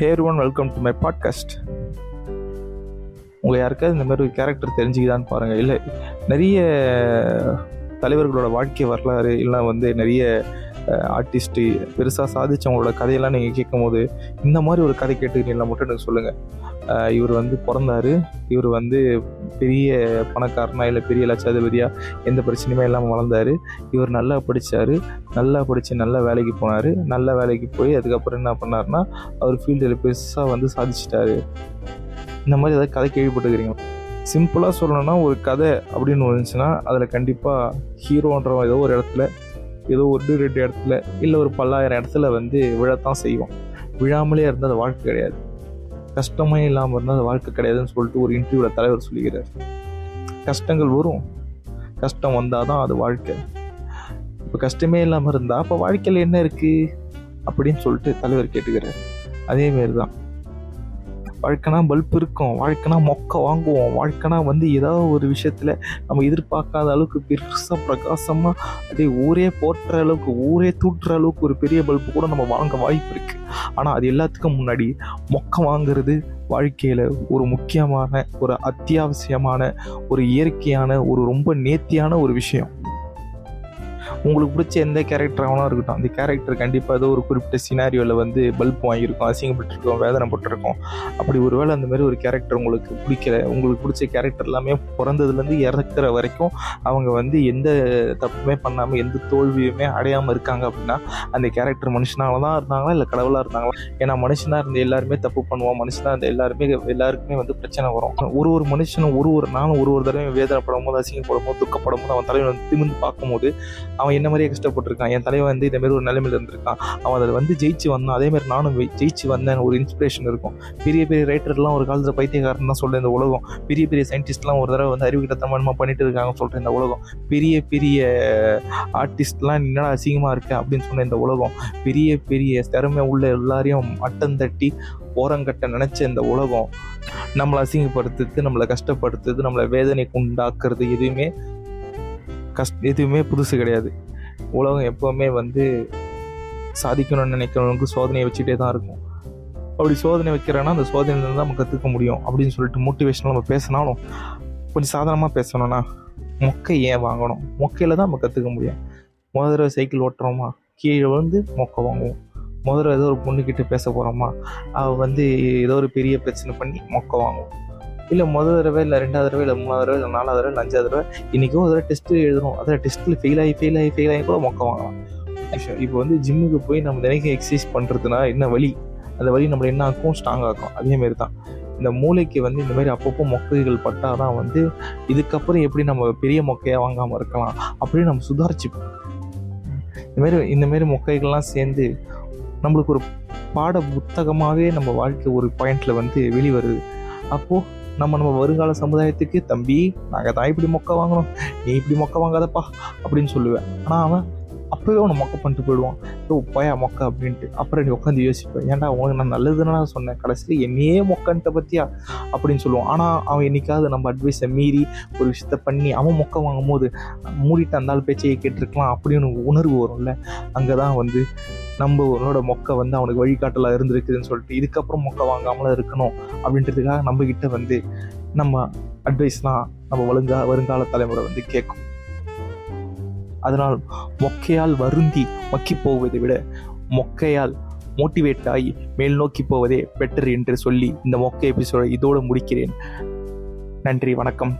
Everyone welcome to my podcast உங்கள் யாருக்காவது இந்த மாதிரி ஒரு கேரக்டர் தெரிஞ்சுக்கிதான்னு பாருங்கள் இல்லை நிறைய தலைவர்களோட வாழ்க்கை வரலாறு இல்லை வந்து நிறைய ஆர்டிஸ்ட்டு பெருசாக சாதிச்சவங்களோட கதையெல்லாம் நீங்கள் கேட்கும்போது இந்த மாதிரி ஒரு கதை கேட்டுக்கிறீங்களா? மட்டும் எனக்கு சொல்லுங்கள் இவர் வந்து பிறந்தார். இவர் வந்து பெரிய பணக்காரனா இல்லை பெரிய லட்சாதிபதியாக எந்த பிரச்சனையுமே இல்லாமல் வளர்ந்தார். இவர் நல்லா படித்தார் நல்லா படித்து நல்லா வேலைக்கு போனார். நல்ல வேலைக்கு போய் அதுக்கப்புறம் என்ன பண்ணார்னா அவர் ஃபீல்டில் பெருசாக வந்து சாதிச்சிட்டாரு. இந்த மாதிரி ஏதாவது கதை கேள்விப்பட்டுக்கிறீங்களா சிம்பிளாக சொல்லணும்னா ஒரு கதை அப்படின்னு இருந்துச்சுன்னா அதில் கண்டிப்பாக ஹீரோன்ற ஏதோ ஒரு இடத்துல ஏதோ ஒரு ரெண்டு இடத்துல இல்லை ஒரு பல்லாயிரம் இடத்துல வந்து விழத்தான் செய்வோம். விழாமலே இருந்தால் அது வாழ்க்கை கிடையாது. கஷ்டமே இல்லாமல் இருந்தால் அது வாழ்க்கை கிடையாதுன்னு சொல்லிட்டு ஒரு இன்டர்வியூவில் தலைவர் சொல்லிக்கிறார் கஷ்டங்கள் வரும். கஷ்டம் வந்தால் தான் அது வாழ்க்கை. இப்போ கஷ்டமே இல்லாமல் இருந்தால் அப்போ வாழ்க்கையில் என்ன இருக்குது அப்படின்னு சொல்லிட்டு தலைவர் கேட்டுக்கிறார் அதேமாரி தான் வாழ்க்கைனா பல்ப் இருக்கும். வாழ்க்கைனா மொக்க வாங்குவோம். வாழ்க்கைனா வந்து ஏதாவது ஒரு விஷயத்தில் நம்ம எதிர்பார்க்காத அளவுக்கு பெருசாக பிரகாசமாக அப்படியே ஊரே போட்டுற அளவுக்கு ஊரே தூட்டுற அளவுக்கு ஒரு பெரிய பல்பு கூட நம்ம வாங்க வாய்ப்பு இருக்குது ஆனால் அது எல்லாத்துக்கும் முன்னாடி மொக்க வாங்குறது வாழ்க்கையில் ஒரு முக்கியமான ஒரு அத்தியாவசியமான ஒரு இயற்கையான ஒரு ரொம்ப நேர்த்தியான ஒரு விஷயம். உங்களுக்கு பிடிச்ச எந்த கேரக்டர் ஆகணும் இருக்கட்டும். அந்த கேரக்டர் கண்டிப்பாக ஏதோ ஒரு குறிப்பிட்ட சினாரியோவில் வந்து பல்ப் வாங்கியிருக்கும் அசிங்கப்பட்டிருக்கோம் வேதனைப்பட்டிருக்கோம். அப்படி ஒருவேளை அந்த மாதிரி ஒரு கேரக்டர் உங்களுக்கு பிடிக்கல உங்களுக்கு பிடிச்ச கேரக்டர் எல்லாமே பிறந்ததுலேருந்து இறக்குற வரைக்கும் அவங்க வந்து எந்த தப்புமே பண்ணாமல் எந்த தோல்வியுமே அடையாமல் இருக்காங்க அப்படின்னா அந்த கேரக்டர் மனுஷனால தான் இருந்தாங்களா இல்லை கடவுளாக இருந்தாங்களா? ஏன்னா மனுஷனாக இருந்த எல்லாருமே தப்பு பண்ணுவோம் மனுஷனாக இருந்த எல்லாருமே எல்லாருக்குமே வந்து பிரச்சனை வரும். ஒரு ஒரு மனுஷனும் ஒரு ஒரு நாளும் ஒரு ஒரு தடவை வேதனைப்படும் போது அசிங்கப்படும் போது துக்கப்படும் போது அவன் தலைவன் வந்து திமிந்து பார்க்கும்போது அவன் என்ன மாதிரியே கஷ்டப்பட்டிருக்கான் என் தலைவன் வந்து இதே மாதிரி ஒரு நிலைமையில் இருந்திருக்கான். அவன் அதில் வந்து ஜெயிச்சு வந்தான். அதே மாதிரி நானும் ஜெயிச்சு வந்தேன் ஒரு இன்ஸ்பிரேஷன் இருக்கும். பெரிய பெரிய ரைட்டர்லாம் ஒரு காலத்தில் பைத்தியக்காரன் தான் சொல்ல இந்த உலகம். பெரிய பெரிய சயின்டிஸ்ட்லாம் ஒரு தடவை வந்து அறிவுகிட்டத்தனமாக பண்ணிட்டு இருக்காங்க சொல்கிறேன் இந்த உலகம். பெரிய பெரிய ஆர்டிஸ்ட்லாம் என்னடா அசிங்கமாக இருக்கு அப்படின்னு சொன்ன இந்த உலகம். பெரிய பெரிய திறமை உள்ள எல்லாரையும் மட்டம் தட்டி ஓரங்கட்ட நினச்ச இந்த உலகம். நம்மளை அசிங்கப்படுத்துறது நம்மளை கஷ்டப்படுத்துறது நம்மளை வேதனைக்கு உண்டாக்குறது எதுவுமே கஷ் எதுவுமே புதுசு கிடையாது. உலகம் எப்போவுமே வந்து சாதிக்கணும்னு நினைக்கிறவங்களுக்கு சோதனையை வச்சுட்டே தான் இருக்கும். அப்படி சோதனை வைக்கிறேன்னா அந்த சோதனையில தான் நம்ம கற்றுக்க முடியும் அப்படின்னு சொல்லிட்டு மோட்டிவேஷனில் நம்ம பேசினாலும் கொஞ்சம் சாதாரணமாக பேசணும்னா மொக்கை ஏன் வாங்கணும்? மொக்கையில் தான் நம்ம கற்றுக்க முடியும். முதல் தடவை சைக்கிள் ஓட்டுறோமா? கீழே வந்து மொக்கை வாங்குவோம். முதல்ல ஏதோ ஒரு பொண்ணுக்கிட்ட பேச போகிறோமா அவள் வந்து ஏதோ ஒரு பெரிய பிரச்சனை பண்ணி மொக்கை வாங்குவோம். இல்லை முதல் தடவை இல்லை ரெண்டாவது தடவை இல்லை மூணாவது தடவை இல்லை நாலாவது தடவை இல்லை அஞ்சாவது தடவை இன்றைக்கும் ஒரு தடவை டெஸ்ட்டு எழுதணும். அதில் டெஸ்ட்டில் ஃபெயில் ஆகி ஃபெயில் ஆகி ஃபெயில் ஆகி கூட மொக்க வாங்கலாம். விஷயம் இப்போ வந்து ஜிம்முக்கு போய் நம்ம தினைக்கும் எக்ஸசைஸ் பண்ணுறதுனா என்ன வழி அந்த வழி நம்மளை என்ன ஆக்கும்? ஸ்ட்ராங் ஆக்கும். அதேமாரி தான் இந்த மூளைக்கு வந்து இந்த மாதிரி அப்பப்போ மொக்கைகள் பட்டால் தான் வந்து இதுக்கப்புறம் எப்படி நம்ம பெரிய மொக்கையாக வாங்காமல் இருக்கலாம்? அப்படின்னு நம்ம சுதாரிச்சுப்போம். இந்தமாரி இந்தமாரி மொக்கைகள்லாம் சேர்ந்து நம்மளுக்கு ஒரு பாட புத்தகமாகவே நம்ம வாழ்க்கை ஒரு பாயிண்டில் வந்து வெளிவருது. அப்போது நம்ம நம்ம வருங்கால சமுதாயத்துக்கு தம்பி நாங்கள் தான் இப்படி மொக்க வாங்கணும். நீ இப்படி மொக்க வாங்காதப்பா அப்படின்னு சொல்லுவேன். ஆனால் அவன் அப்போவே அவனை மொக்க பண்ணிட்டு போயிடுவான். ஓ போயா மொக்க அப்படின்ட்டு. அப்புறம் நீ உட்காந்து யோசிப்பேன் ஏன்டா உனக்கு நான் நல்லதுன்னு நான் சொன்னேன். கடைசியில் என்னையே மொக்கன்ட்ட பற்றியா அப்படின்னு சொல்லுவான். ஆனால் அவன் என்னைக்காவது நம்ம அட்வைஸை மீறி ஒரு விஷயத்த பண்ணி அவன் மொக்க வாங்கும் போது மூடிட்டு அந்த ஆள் பேச்சையை கேட்டிருக்கலாம் அப்படின்னு உணர்வு வரும்ல. அங்கே தான் வந்து நம்ம உன்னோட மொக்க வந்து அவனுக்கு வழிகாட்டலாக இருந்திருக்குதுன்னு சொல்லிட்டு இதுக்கப்புறம் மொக்க வாங்காமலாம் இருக்கணும் அப்படின்றதுக்காக நம்மக்கிட்ட வந்து நம்ம அட்வைஸ்லாம் நம்ம ஒழுங்கா வருங்கால தலைமுறை வந்து கேட்கும் அதனால் மொக்கையால் வருந்தி மக்கி போவதை விட மொக்கையால் மோட்டிவேட் ஆகி மேல் நோக்கி போவதே பெட்டர் என்று சொல்லி இந்த மொக்க எபிசோடை இதோடு முடிக்கிறேன். நன்றி வணக்கம்.